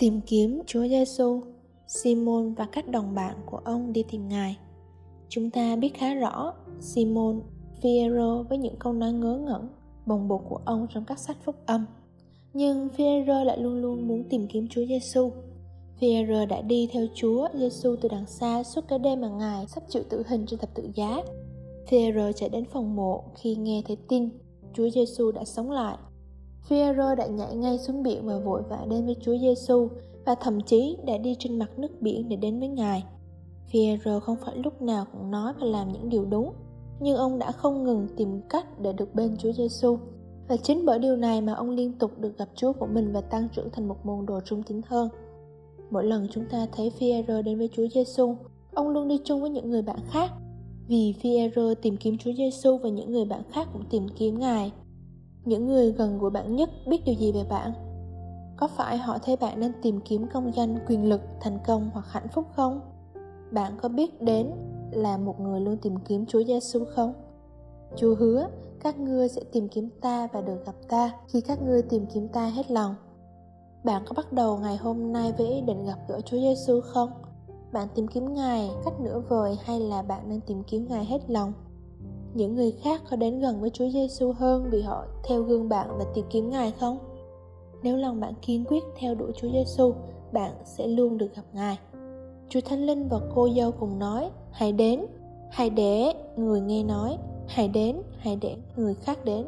Tìm kiếm Chúa Giêsu, Simon và các đồng bạn của ông đi tìm Ngài. Chúng ta biết khá rõ Simon Fierro với những câu nói ngớ ngẩn, bồng bột của ông trong các sách phúc âm. Nhưng Fierro lại luôn luôn muốn tìm kiếm Chúa Giêsu. Fierro đã đi theo Chúa Giêsu từ đằng xa suốt cái đêm mà Ngài sắp chịu tử hình trên thập tự giá. Fierro chạy đến phòng mộ khi nghe thấy tin Chúa Giêsu đã sống lại Führer đã nhảy ngay xuống biển và vội vã đến với Chúa Giêsu và thậm chí đã đi trên mặt nước biển để đến với Ngài. Führer không phải lúc nào cũng nói và làm những điều đúng, nhưng ông đã không ngừng tìm cách để được bên Chúa Giêsu. Và chính bởi điều này mà ông liên tục được gặp Chúa của mình và tăng trưởng thành một môn đồ trung tín hơn. Mỗi lần chúng ta thấy Führer đến với Chúa Giêsu, ông luôn đi chung với những người bạn khác. Vì Führer tìm kiếm Chúa Giêsu và những người bạn khác cũng tìm kiếm Ngài những người gần gũi bạn nhất biết điều gì về bạn? Có phải họ thấy bạn đang tìm kiếm công danh, quyền lực, thành công hoặc hạnh phúc không? Bạn có biết đến là một người luôn tìm kiếm chúa giêsu không? Chúa hứa, các ngươi sẽ tìm kiếm ta và được gặp ta khi các ngươi tìm kiếm ta hết lòng. Bạn có bắt đầu ngày hôm nay với ý định gặp gỡ chúa giêsu không? Bạn tìm kiếm ngài cách nửa vời hay là bạn đang tìm kiếm ngài hết lòng? Những người khác có đến gần với Chúa Giêsu hơn vì họ theo gương bạn và tìm kiếm Ngài không? Nếu lòng bạn kiên quyết theo đuổi Chúa Giêsu, bạn sẽ luôn được gặp Ngài. Chúa Thánh Linh và cô dâu cùng nói, hãy đến, hãy để người nghe nói, hãy đến, hãy để người khác đến.